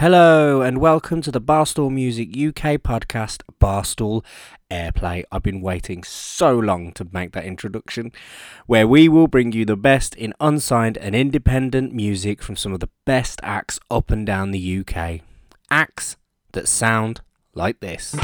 Hello and welcome to the Barstool Music UK podcast, Barstool Airplay. I've been waiting so long to make that introduction, where we will bring you the best in unsigned and independent music from some of the best acts up and down the UK. Acts that sound like this.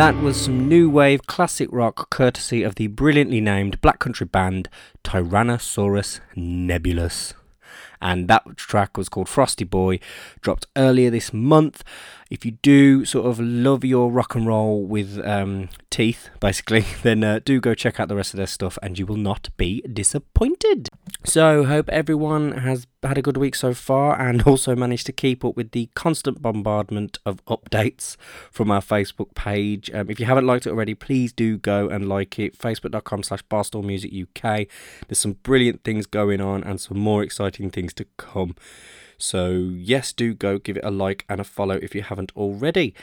That was some new wave classic rock courtesy of the brilliantly named black country band Tyrannosaurus Nebulous. And that track was called Frosty Boy, dropped earlier this month. If you do sort of love your rock and roll with um, teeth, basically, then uh, do go check out the rest of their stuff and you will not be disappointed. So, hope everyone has had a good week so far and also managed to keep up with the constant bombardment of updates from our Facebook page. Um, if you haven't liked it already, please do go and like it. Facebook.com slash Barstool Music UK. There's some brilliant things going on and some more exciting things to come. So, yes, do go give it a like and a follow if you haven't already.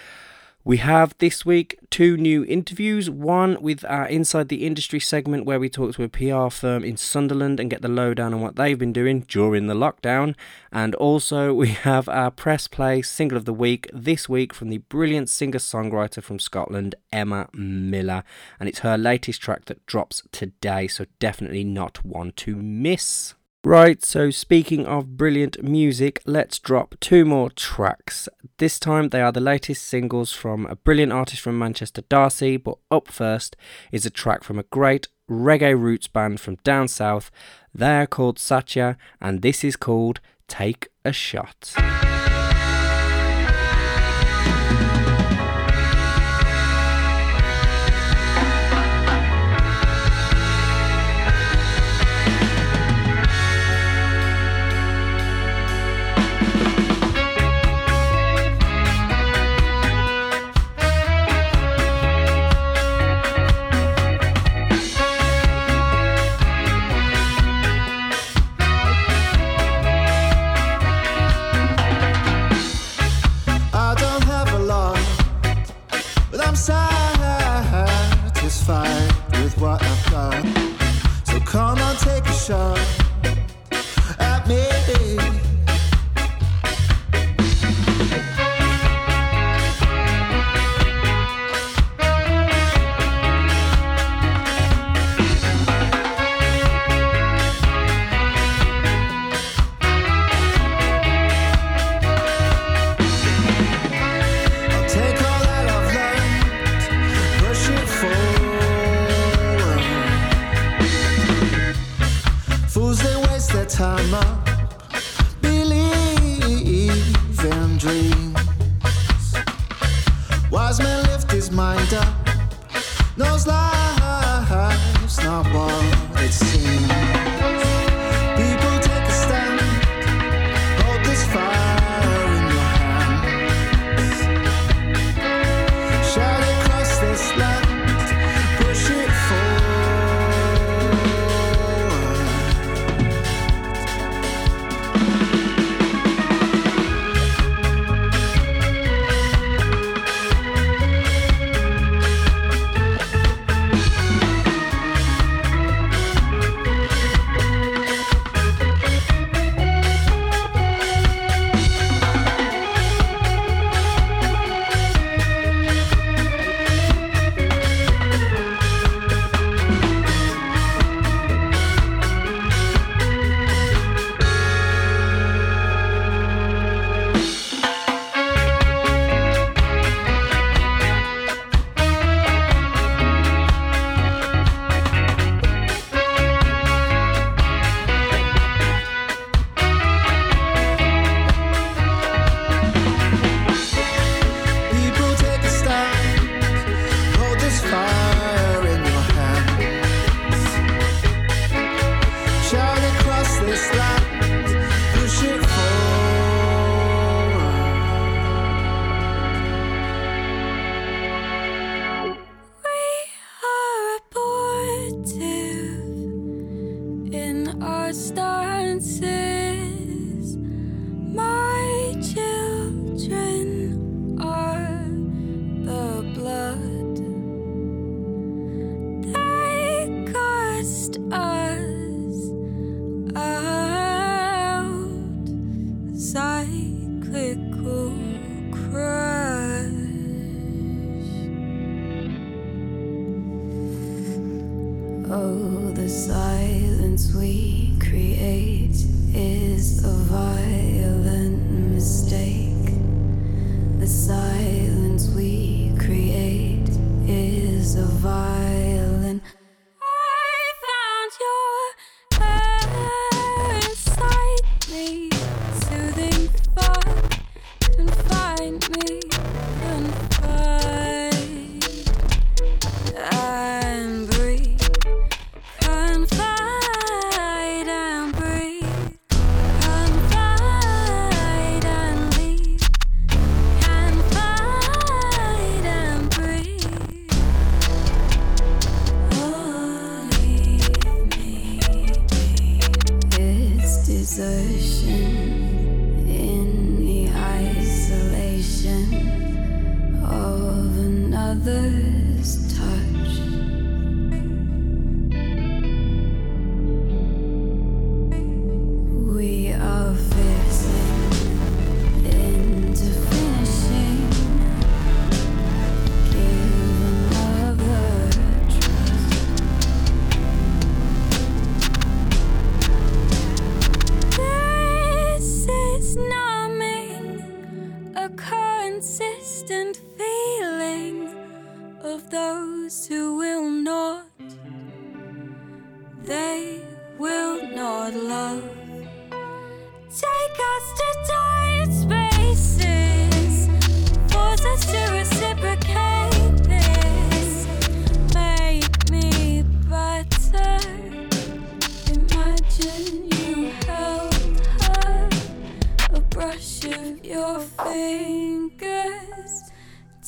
We have this week two new interviews. One with our Inside the Industry segment, where we talk to a PR firm in Sunderland and get the lowdown on what they've been doing during the lockdown. And also, we have our Press Play Single of the Week this week from the brilliant singer songwriter from Scotland, Emma Miller. And it's her latest track that drops today, so definitely not one to miss. Right, so speaking of brilliant music, let's drop two more tracks. This time they are the latest singles from a brilliant artist from Manchester, Darcy, but up first is a track from a great reggae roots band from down south. They're called Satya, and this is called Take a Shot.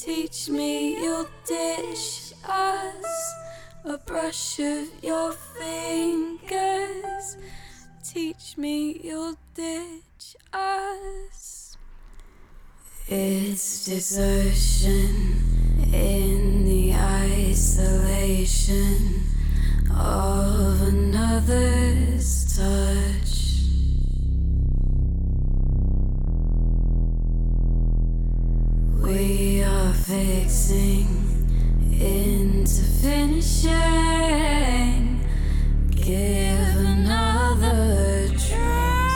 Teach me you'll ditch us. A brush of your fingers. Teach me you'll ditch us. It's desertion in the isolation of another's touch. We are fixing into finishing. Give another try.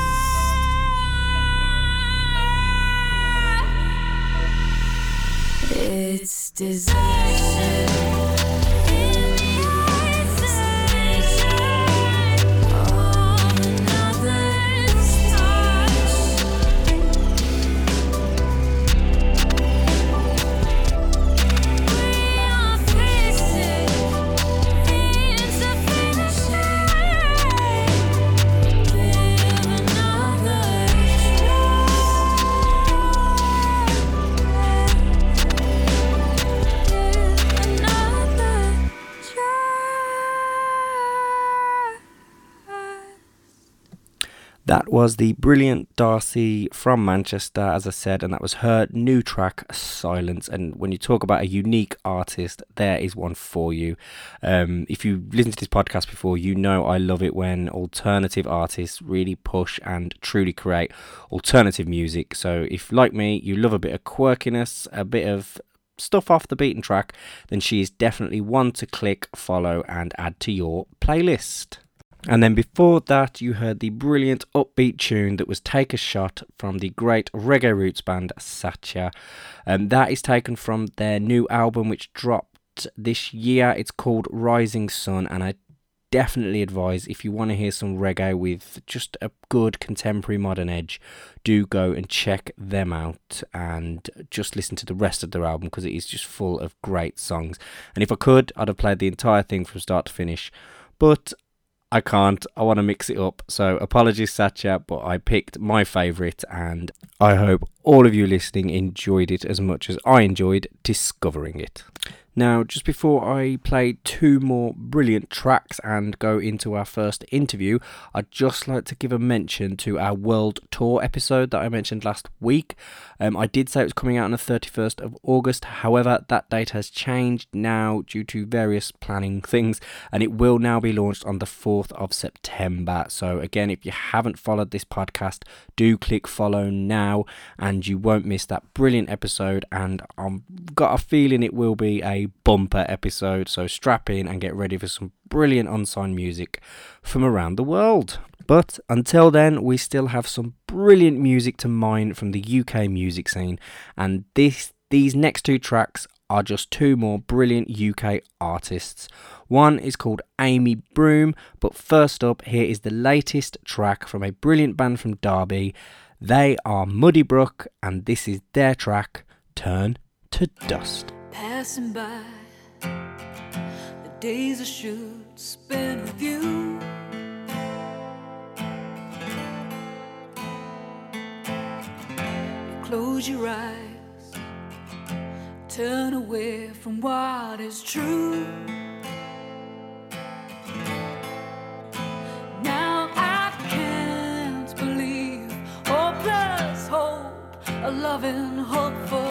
It's desertion. That was the brilliant Darcy from Manchester, as I said, and that was her new track, Silence. And when you talk about a unique artist, there is one for you. Um, if you listened to this podcast before, you know I love it when alternative artists really push and truly create alternative music. So if, like me, you love a bit of quirkiness, a bit of stuff off the beaten track, then she is definitely one to click, follow, and add to your playlist. And then before that, you heard the brilliant upbeat tune that was Take a Shot from the great reggae roots band Satya. Um, that is taken from their new album, which dropped this year. It's called Rising Sun, and I definitely advise if you want to hear some reggae with just a good contemporary modern edge, do go and check them out and just listen to the rest of their album because it is just full of great songs. And if I could, I'd have played the entire thing from start to finish. But I can't. I want to mix it up. So apologies, Satya, but I picked my favourite, and I hope all of you listening enjoyed it as much as I enjoyed discovering it. Now, just before I play two more brilliant tracks and go into our first interview, I'd just like to give a mention to our World Tour episode that I mentioned last week. Um, I did say it was coming out on the 31st of August, however, that date has changed now due to various planning things, and it will now be launched on the 4th of September. So, again, if you haven't followed this podcast, do click follow now, and you won't miss that brilliant episode. And I've got a feeling it will be a bumper episode, so strap in and get ready for some brilliant unsigned music from around the world. But until then, we still have some brilliant music to mine from the UK music scene, and this these next two tracks are just two more brilliant UK artists. One is called Amy Broom, but first up, here is the latest track from a brilliant band from Derby. They are Muddy Brook, and this is their track, Turn to Dust. Passing by the days I should spend with you. You close your eyes, turn away from what is true. Now I can't believe hope plus hope, a loving hopefully.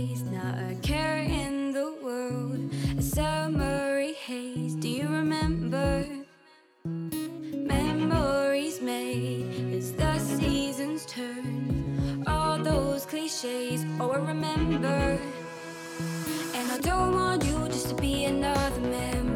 not a care in the world. A summery haze, do you remember? Memories made as the seasons turn. All those cliches, oh, I remember. And I don't want you just to be another memory.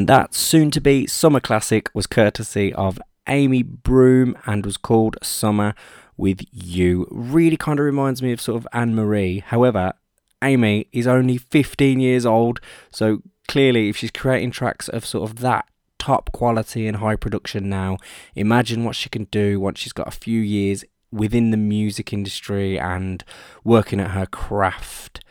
And that soon to be summer classic was courtesy of Amy Broom and was called Summer with You. Really kind of reminds me of sort of Anne Marie. However, Amy is only 15 years old, so clearly, if she's creating tracks of sort of that top quality and high production now, imagine what she can do once she's got a few years within the music industry and working at her craft.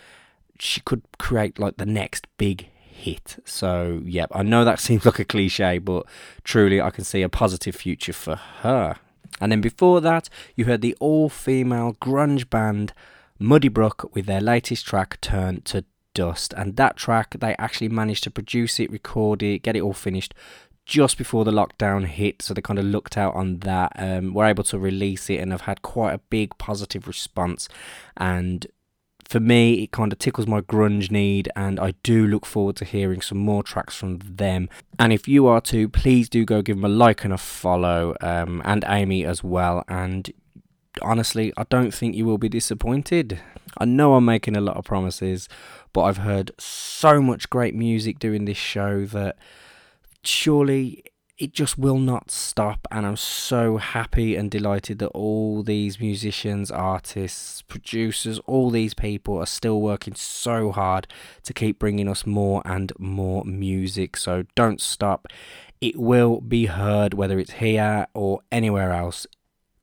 She could create like the next big hit. So, yep, I know that seems like a cliche, but truly, I can see a positive future for her. And then before that, you heard the all female grunge band Muddy Brook with their latest track, Turn to Dust. And that track, they actually managed to produce it, record it, get it all finished just before the lockdown hit. So they kind of looked out on that, um, were able to release it, and have had quite a big positive response. And for me, it kind of tickles my grunge need, and I do look forward to hearing some more tracks from them. And if you are too, please do go give them a like and a follow, um, and Amy as well. And honestly, I don't think you will be disappointed. I know I'm making a lot of promises, but I've heard so much great music doing this show that surely it just will not stop and i'm so happy and delighted that all these musicians artists producers all these people are still working so hard to keep bringing us more and more music so don't stop it will be heard whether it's here or anywhere else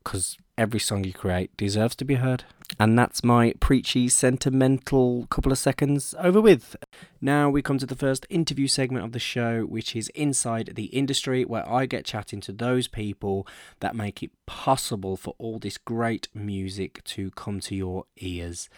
because every song you create deserves to be heard. And that's my preachy, sentimental couple of seconds over with. Now we come to the first interview segment of the show, which is Inside the Industry, where I get chatting to those people that make it possible for all this great music to come to your ears.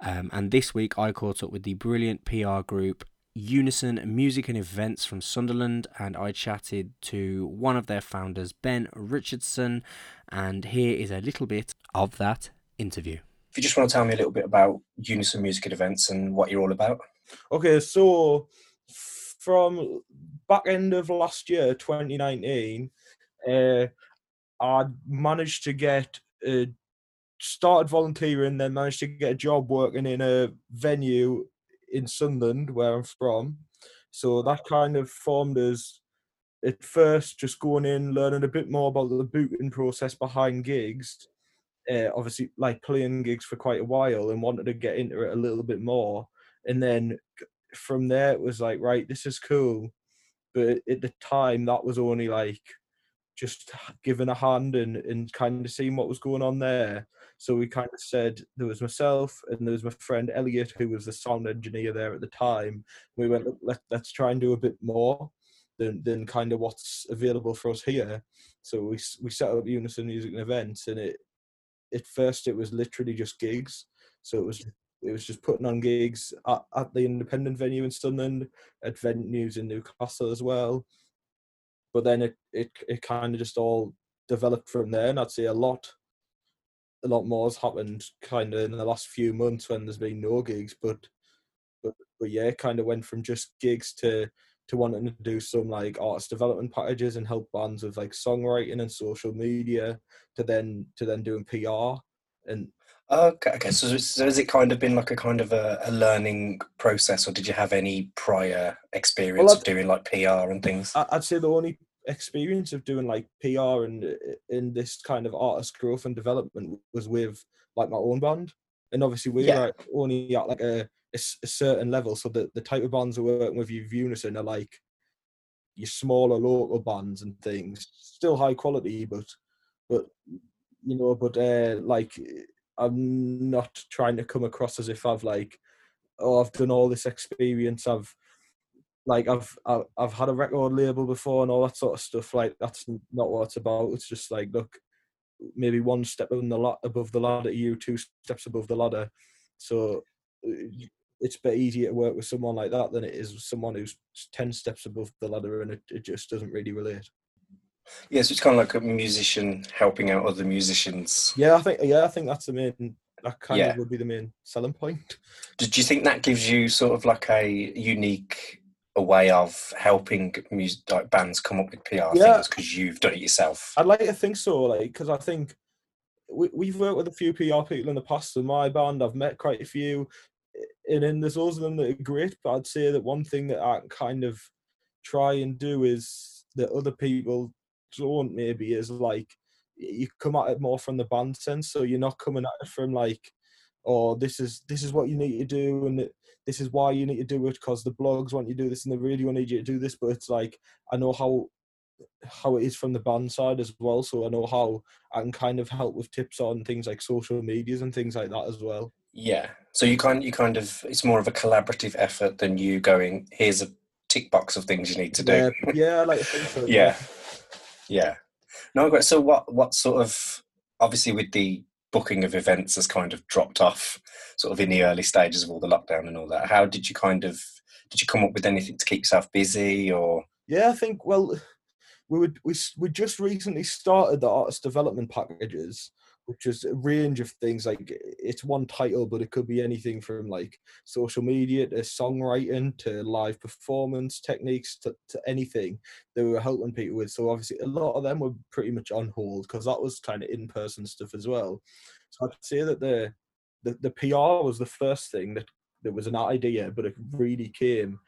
Um, and this week I caught up with the brilliant PR group Unison Music and Events from Sunderland, and I chatted to one of their founders, Ben Richardson, and here is a little bit of that interview. If you just want to tell me a little bit about Unison Music and Events and what you're all about. Okay, so from back end of last year, 2019, uh, I managed to get uh, started volunteering, then managed to get a job working in a venue in Sunderland, where I'm from. So that kind of formed us at first just going in, learning a bit more about the booting process behind gigs. Uh, obviously, like playing gigs for quite a while and wanted to get into it a little bit more. And then from there, it was like, right, this is cool. But at the time, that was only like just giving a hand and, and kind of seeing what was going on there. So we kind of said there was myself and there was my friend Elliot, who was the sound engineer there at the time. We went, "Look, let, let's try and do a bit more than, than kind of what's available for us here. So we we set up Unison Music and Events, and it at first it was literally just gigs. So it was it was just putting on gigs at, at the independent venue in Sunderland, at venues in Newcastle as well. But then it it, it kind of just all developed from there, and I'd say a lot a lot more has happened kind of in the last few months when there's been no gigs, but but but yeah, kind of went from just gigs to to wanting to do some like artist development packages and help bands with like songwriting and social media to then to then doing PR and Okay, okay. So, so has it kind of been like a kind of a, a learning process, or did you have any prior experience Well, of doing like PR and things? I'd say the only experience of doing like PR and uh, in this kind of artist growth and development was with like my own band, and obviously we're Yeah. like only at like a, a a certain level, so the the type of bands we're working with you Unison are like your smaller local bands and things, still high quality, but but you know, but uh, like I'm not trying to come across as if I've like oh I've done all this experience I've like I've, I've I've had a record label before and all that sort of stuff. Like that's not what it's about. It's just like look, maybe one step on the lot above the ladder, you two steps above the ladder. So uh, it's a bit easier to work with someone like that than it is with someone who's ten steps above the ladder, and it, it just doesn't really relate. Yeah, so it's kind of like a musician helping out other musicians. Yeah, I think yeah, I think that's the main. That kind Yeah. of would be the main selling point. Did you think that gives you sort of like a unique a way of helping music like bands come up with PR Yeah. things because you've done it yourself? I'd like to think so, like because I think we, we've worked with a few PR people in the past. In my band, I've met quite a few. and then there's loads of them that are great. But I'd say that one thing that I kind of try and do is that other people don't maybe is like you come at it more from the band sense. So you're not coming at it from like, oh, this is this is what you need to do, and it- this is why you need to do it because the blogs want you to do this and the radio need you to do this. But it's like I know how how it is from the band side as well. So I know how I can kind of help with tips on things like social medias and things like that as well. Yeah. So you kind you kind of it's more of a collaborative effort than you going here's a tick box of things you need to do. Yeah, yeah, I like so. yeah. Yeah. No, great. So what what sort of obviously with the booking of events has kind of dropped off sort of in the early stages of all the lockdown and all that. How did you kind of did you come up with anything to keep yourself busy or Yeah, I think well, we would we we just recently started the artist development packages, which is a range of things. Like it's one title, but it could be anything from like social media to songwriting to live performance techniques to, to anything that we were helping people with. So obviously, a lot of them were pretty much on hold because that was kind of in person stuff as well. So I'd say that the the, the PR was the first thing that there was an idea, but it really came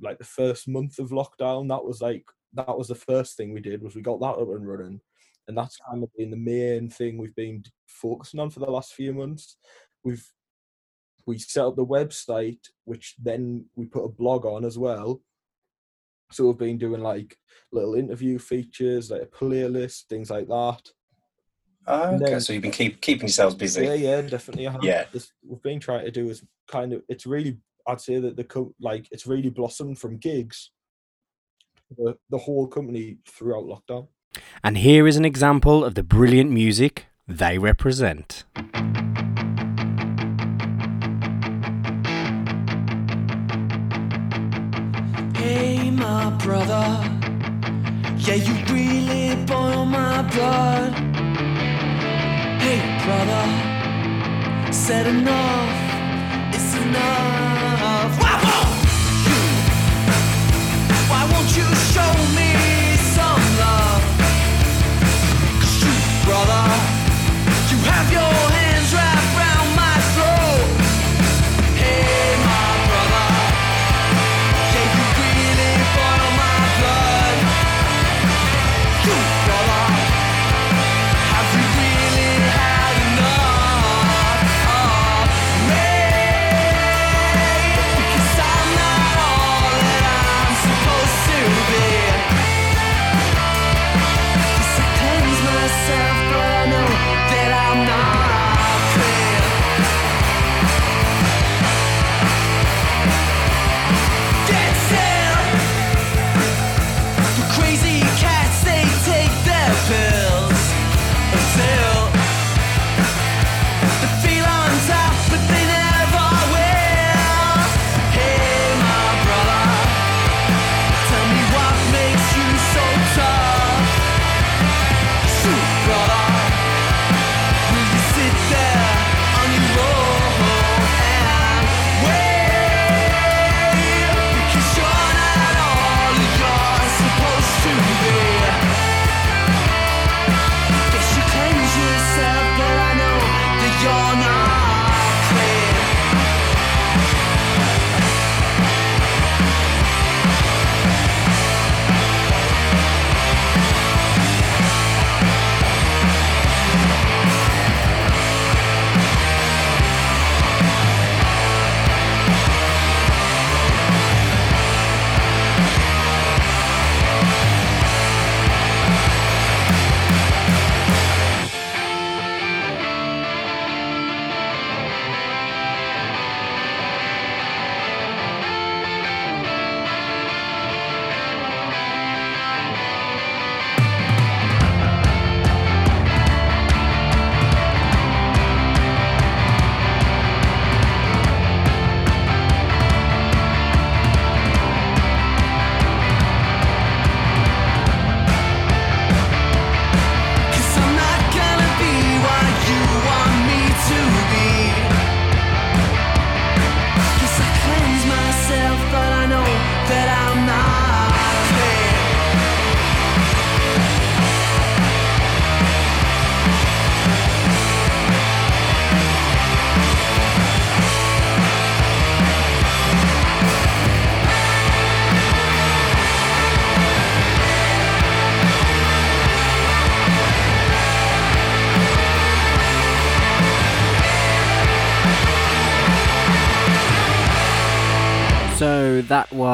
like the first month of lockdown. That was like that was the first thing we did was we got that up and running, and that's kind of been the main thing we've been focusing on for the last few months. We've we set up the website, which then we put a blog on as well. So we've been doing like little interview features, like a playlist, things like that. oh, okay, then- so you've been keep keeping yourselves busy. Yeah, yeah, definitely. I have. Yeah. This- we've been trying to do is kind of it's really I'd say that the co- like it's really blossomed from gigs. The the whole company throughout lockdown. And here is an example of the brilliant music they represent. Hey, my brother. Yeah, you really boil my blood. Hey, brother. Said enough. It's enough.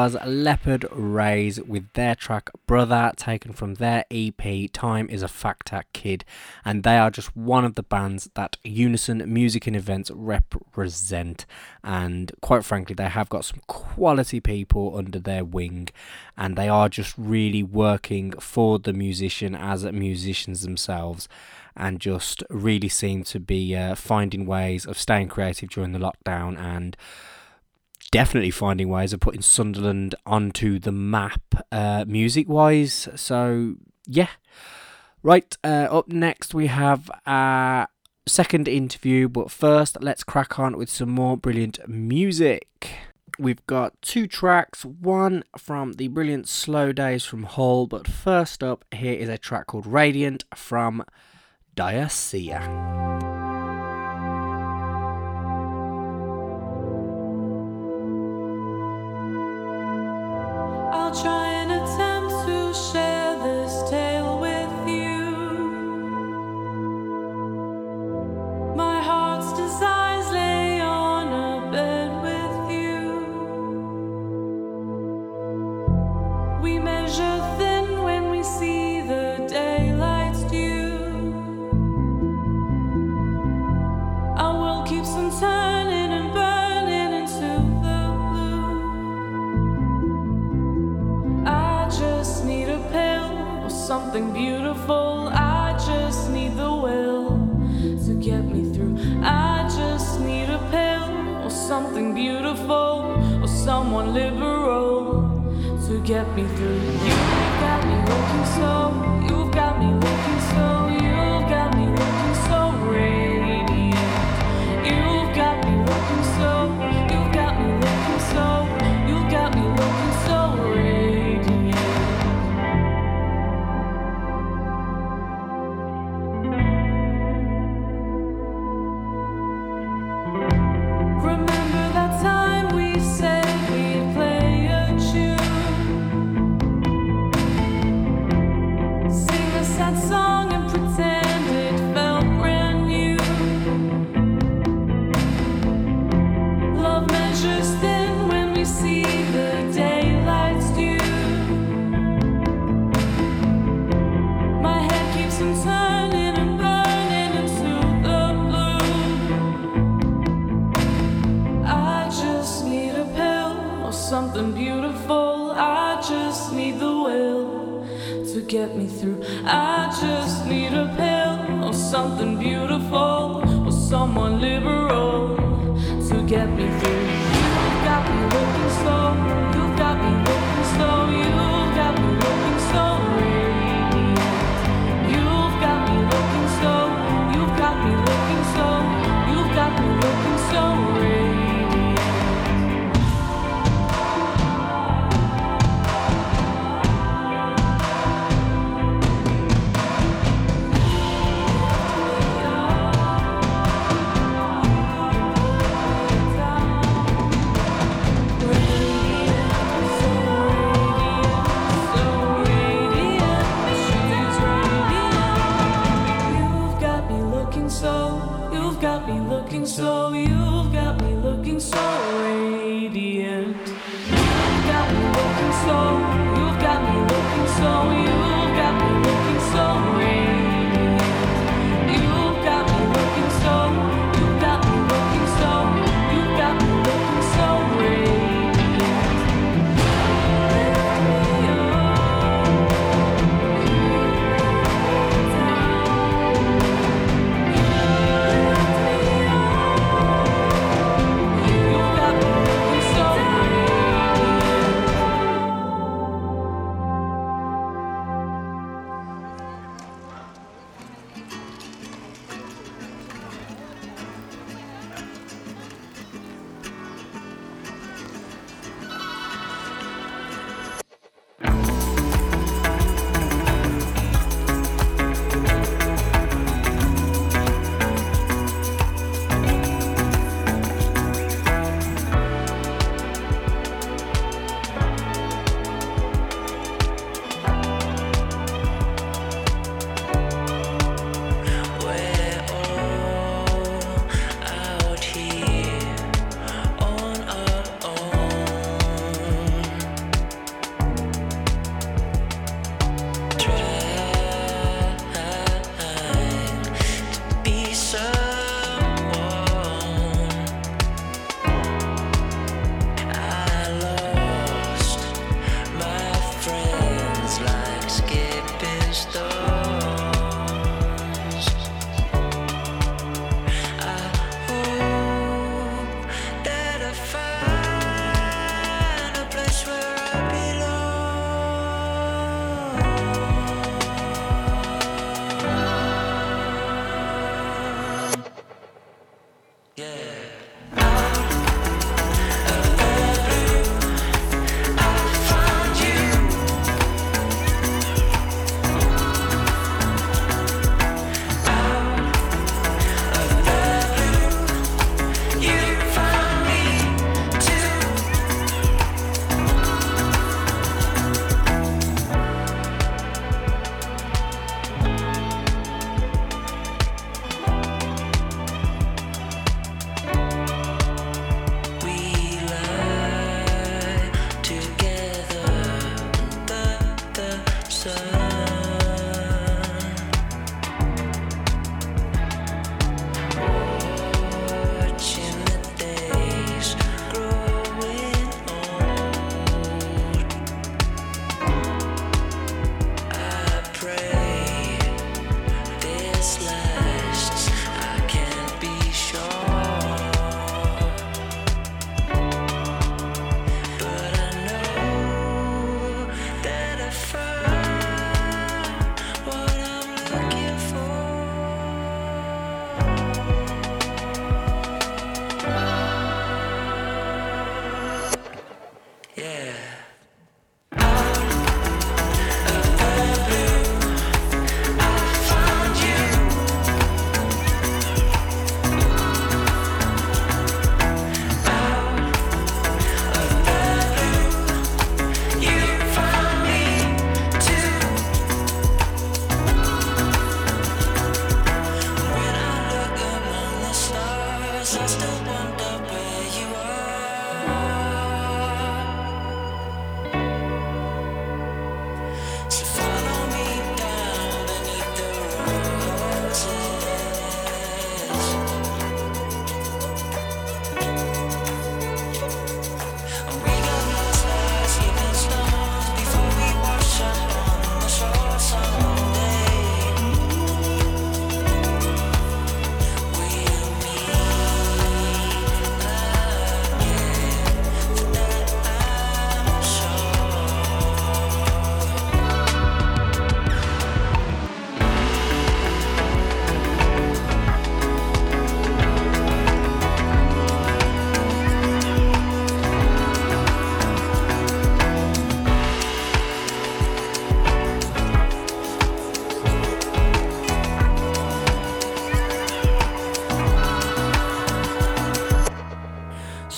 was Leopard Rays with their track Brother, taken from their EP Time is a Factor Kid, and they are just one of the bands that Unison Music and Events represent. And quite frankly, they have got some quality people under their wing, and they are just really working for the musician as musicians themselves. And just really seem to be uh, finding ways of staying creative during the lockdown and definitely finding ways of putting Sunderland onto the map uh, music wise. So, yeah. Right, uh, up next we have our second interview, but first let's crack on with some more brilliant music. We've got two tracks, one from the brilliant Slow Days from Hull, but first up, here is a track called Radiant from Diocese.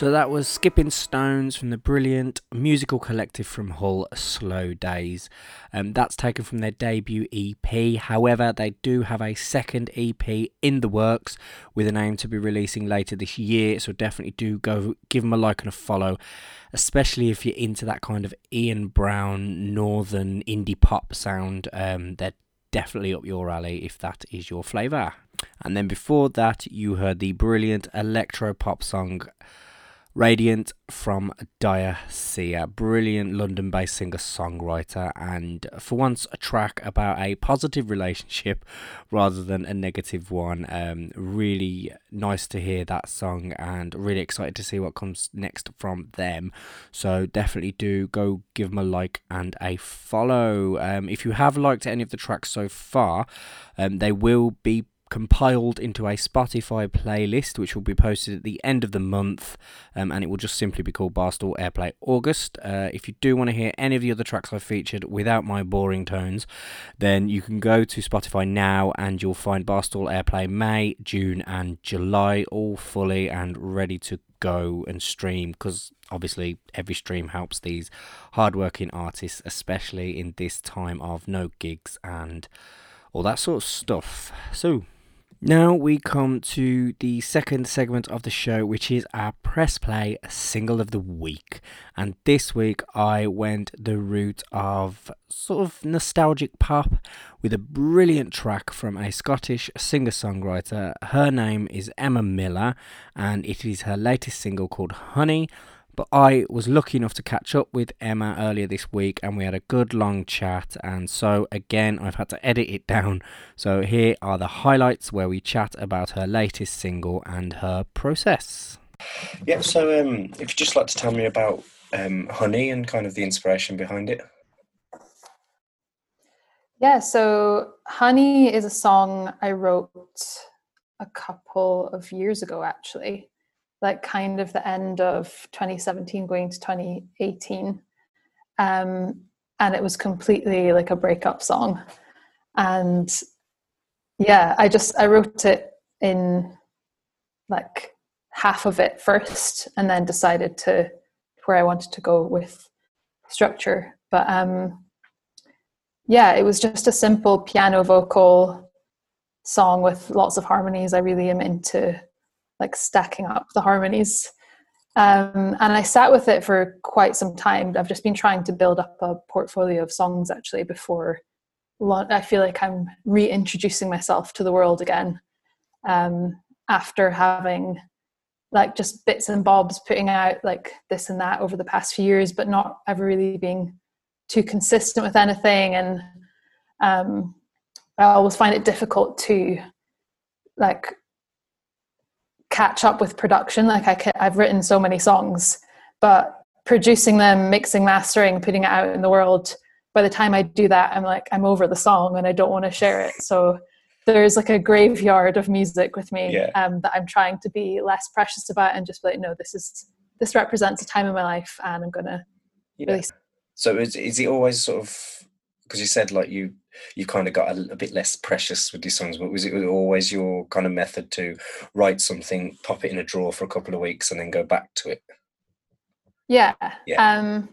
So that was Skipping Stones from the brilliant musical collective from Hull, Slow Days. Um, that's taken from their debut EP. However, they do have a second EP in the works with an aim to be releasing later this year. So definitely do go give them a like and a follow, especially if you're into that kind of Ian Brown northern indie pop sound. Um, they're definitely up your alley if that is your flavour. And then before that, you heard the brilliant electro pop song Radiant from Diacia, brilliant London based singer songwriter, and for once, a track about a positive relationship rather than a negative one. Um, really nice to hear that song, and really excited to see what comes next from them. So, definitely do go give them a like and a follow. Um, if you have liked any of the tracks so far, um, they will be compiled into a Spotify playlist, which will be posted at the end of the month, um, and it will just simply be called Barstool Airplay August. Uh, if you do want to hear any of the other tracks I've featured without my boring tones, then you can go to Spotify now and you'll find Barstool Airplay May, June, and July all fully and ready to go and stream because obviously every stream helps these hardworking artists, especially in this time of no gigs and all that sort of stuff. So, now we come to the second segment of the show, which is our press play single of the week. And this week I went the route of sort of nostalgic pop with a brilliant track from a Scottish singer songwriter. Her name is Emma Miller, and it is her latest single called Honey. But I was lucky enough to catch up with Emma earlier this week and we had a good long chat. And so, again, I've had to edit it down. So, here are the highlights where we chat about her latest single and her process. Yeah, so um, if you'd just like to tell me about um, Honey and kind of the inspiration behind it. Yeah, so Honey is a song I wrote a couple of years ago, actually, like kind of the end of 2017 going to 2018. Um, and it was completely like a breakup song. And yeah, I just, I wrote it in like half of it first and then decided to where I wanted to go with structure. But um, yeah, it was just a simple piano vocal song with lots of harmonies. I really am into like stacking up the harmonies. Um, and I sat with it for quite some time. I've just been trying to build up a portfolio of songs actually before I feel like I'm reintroducing myself to the world again um, after having like just bits and bobs putting out like this and that over the past few years, but not ever really being too consistent with anything. And um, I always find it difficult to like catch up with production. Like I can, I've written so many songs, but producing them, mixing, mastering, putting it out in the world. By the time I do that, I'm like I'm over the song and I don't want to share it. So there's like a graveyard of music with me Yeah. um, that I'm trying to be less precious about and just be like, no, this is this represents a time in my life, and I'm gonna Yeah. release. So is, is it always sort of because you said like you you kind of got a, a bit less precious with these songs, but was it always your kind of method to write something, pop it in a drawer for a couple of weeks, and then go back to it? Yeah. Yeah. Um,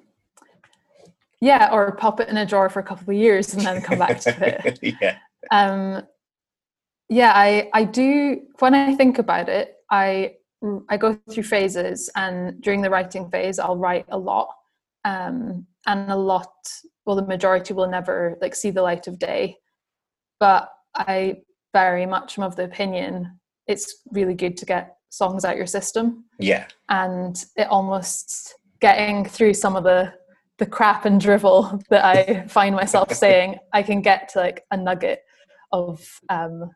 yeah, or pop it in a drawer for a couple of years and then come back to it. yeah, um yeah i i do when i think about it i i go through phases and during the writing phase i'll write a lot um and a lot well the majority will never like see the light of day. But i very much am of the opinion it's really good to get songs out your system. Yeah, and it almost getting through some of the the crap and drivel that I find myself saying, I can get to like a nugget of um,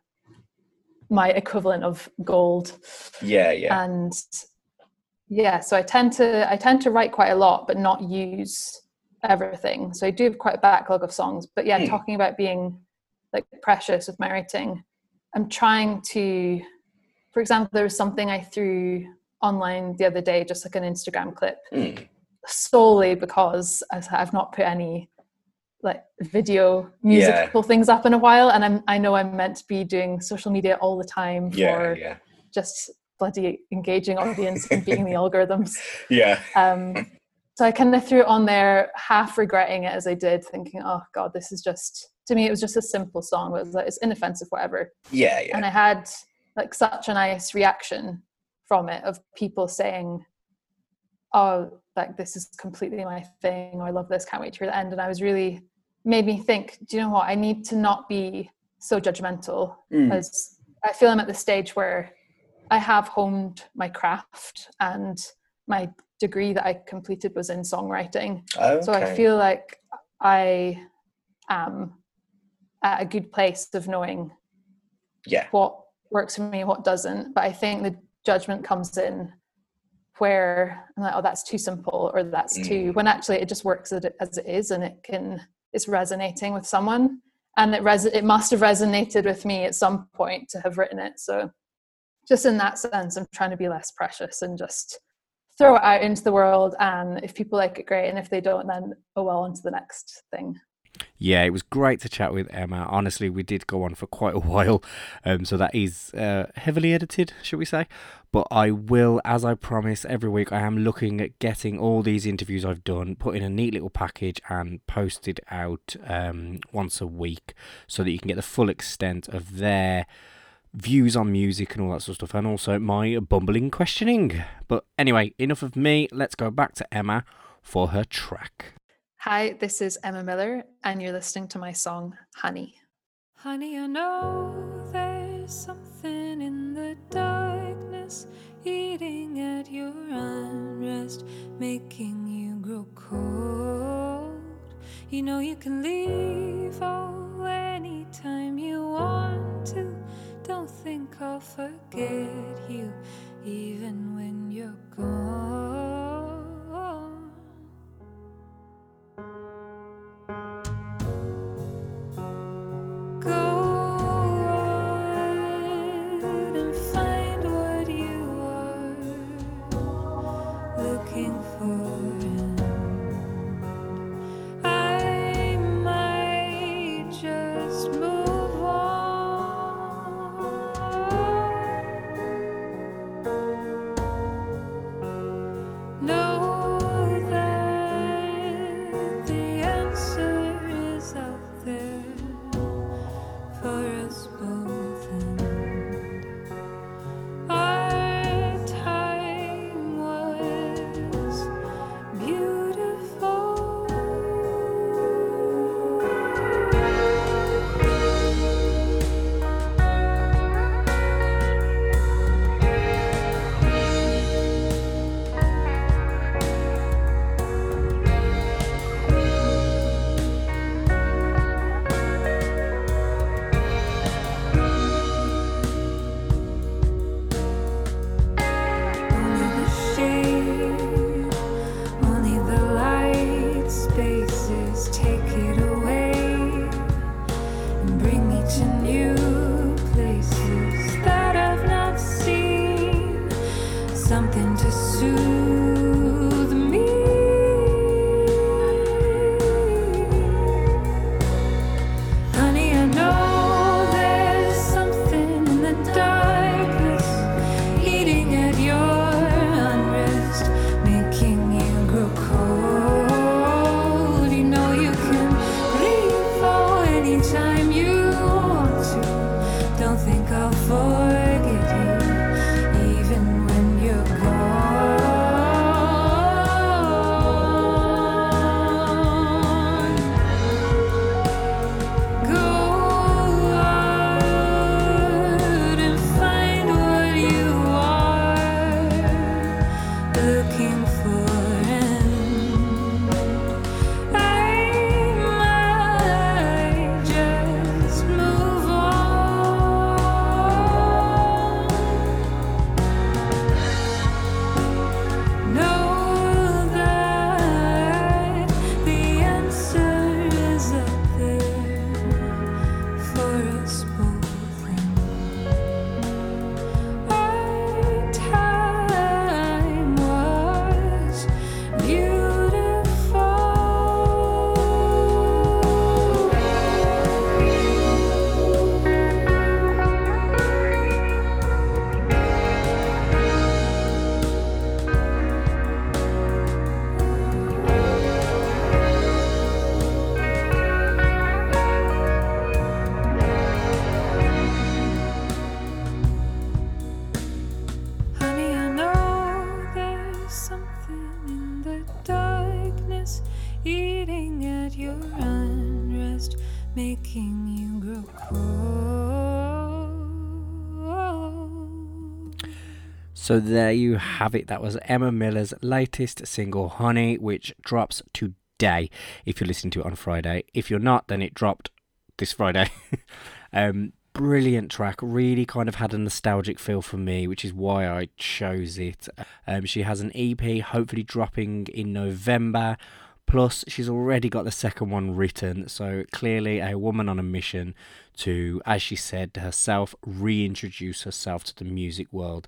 my equivalent of gold. yeah, yeah, And yeah, so I tend to I tend to write quite a lot, but not use everything. So I do have quite a backlog of songs. But yeah, Hmm. talking about being like precious with my writing, I'm trying to. For example, there was something I threw online the other day, just like an Instagram clip, Mm. solely because I've not put any like video musical things up in a while, and I'm I know I'm meant to be doing social media all the time for yeah, yeah. just bloody engaging audience and beating the algorithms. Yeah. Um, so I kind of threw it on there, half regretting it as I did, thinking, "Oh God, this is just." To me, it was just a simple song. It was like it's inoffensive, whatever. Yeah, yeah. And I had like such a nice reaction from it of people saying, "Oh, like this is completely my thing. Or I love this. Can't wait to hear the end." And I was really made me think. Do you know what? I need to not be so judgmental Mm. as I feel I'm at the stage where I have honed my craft and my degree that I completed was in songwriting. So I feel like I am at a good place of knowing Yeah. what works for me and what doesn't. But I think the judgment comes in where I'm like, oh, that's too simple or that's too, mm. when actually it just works as it, as it is and it can, it's resonating with someone. And it, res- it must have resonated with me at some point to have written it. So just in that sense, I'm trying to be less precious and just throw it out into the world. And if people like it, great. And if they don't, then oh well, on to the next thing. Yeah, it was great to chat with Emma. Honestly, we did go on for quite a while, um, so that is uh, heavily edited, should we say? But I will, as I promise, every week I am looking at getting all these interviews I've done, put in a neat little package, and posted out um, once a week, so that you can get the full extent of their views on music and all that sort of stuff, and also my bumbling questioning. But anyway, enough of me. Let's go back to Emma for her track. Hi, this is Emma Miller, and you're listening to my song Honey. Honey, I know there's something in the darkness eating at your unrest, making you grow cold. You know you can leave oh anytime you want to. Don't think I'll forget you, even when you're gone. So there you have it. That was Emma Miller's latest single, Honey, which drops today if you're listening to it on Friday. If you're not, then it dropped this Friday. um, brilliant track. Really kind of had a nostalgic feel for me, which is why I chose it. Um, she has an EP, hopefully dropping in November. Plus, she's already got the second one written, so clearly a woman on a mission to, as she said to herself, reintroduce herself to the music world.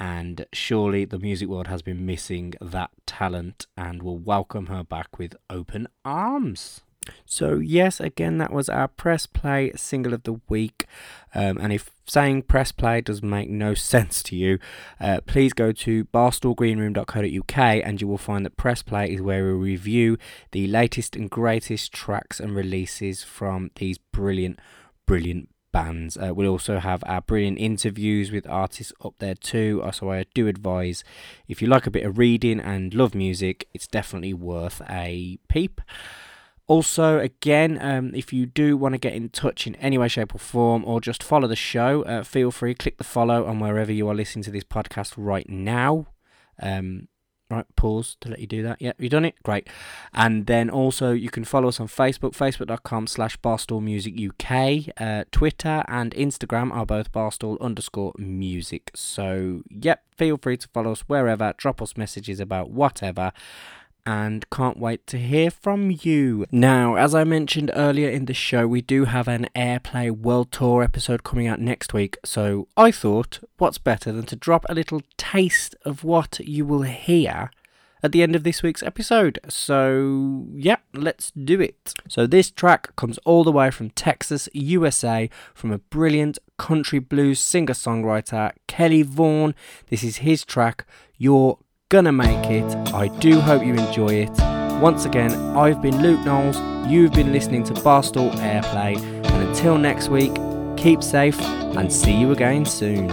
And surely the music world has been missing that talent and will welcome her back with open arms. So, yes, again, that was our press play single of the week. Um, and if saying press play does make no sense to you, uh, please go to barstoolgreenroom.co.uk and you will find that press play is where we review the latest and greatest tracks and releases from these brilliant, brilliant bands. Uh, we'll also have our brilliant interviews with artists up there too. Uh, So I do advise if you like a bit of reading and love music, it's definitely worth a peep. Also, again, um, if you do want to get in touch in any way, shape, or form, or just follow the show, uh, feel free. Click the follow on wherever you are listening to this podcast right now. Um, right, pause to let you do that. Yeah, you done it? Great. And then also, you can follow us on Facebook, facebook.com slash Barstool Music UK. Uh, Twitter and Instagram are both Barstool underscore music. So, yep, feel free to follow us wherever. Drop us messages about whatever and can't wait to hear from you. Now, as I mentioned earlier in the show, we do have an Airplay World Tour episode coming out next week, so I thought, what's better than to drop a little taste of what you will hear at the end of this week's episode. So, yeah, let's do it. So, this track comes all the way from Texas, USA, from a brilliant country blues singer songwriter, Kelly Vaughan. This is his track, You're Gonna Make It. I do hope you enjoy it. Once again, I've been Luke Knowles, you've been listening to Barstool Airplay, and until next week, keep safe and see you again soon.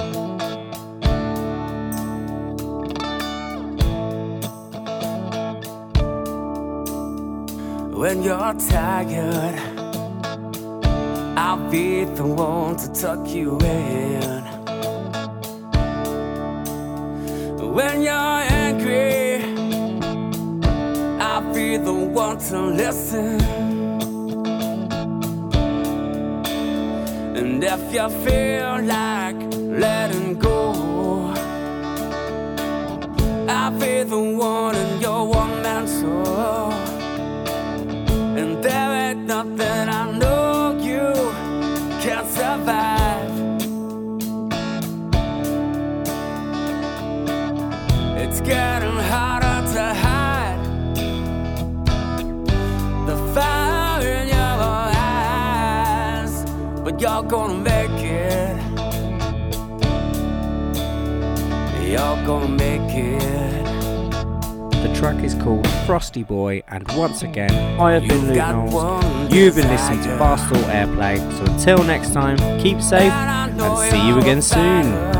When you're tired, I'll be the one to tuck you in. When you're angry, I'll be the one to listen. And if you feel like letting go, I'll be the one you're gonna make it. You're gonna make it. The track is called Frosty Boy, and once again, I have been Luke Knowles. You've been listening to. Barstool Airplay. So until next time, keep safe And I know and see you again soon.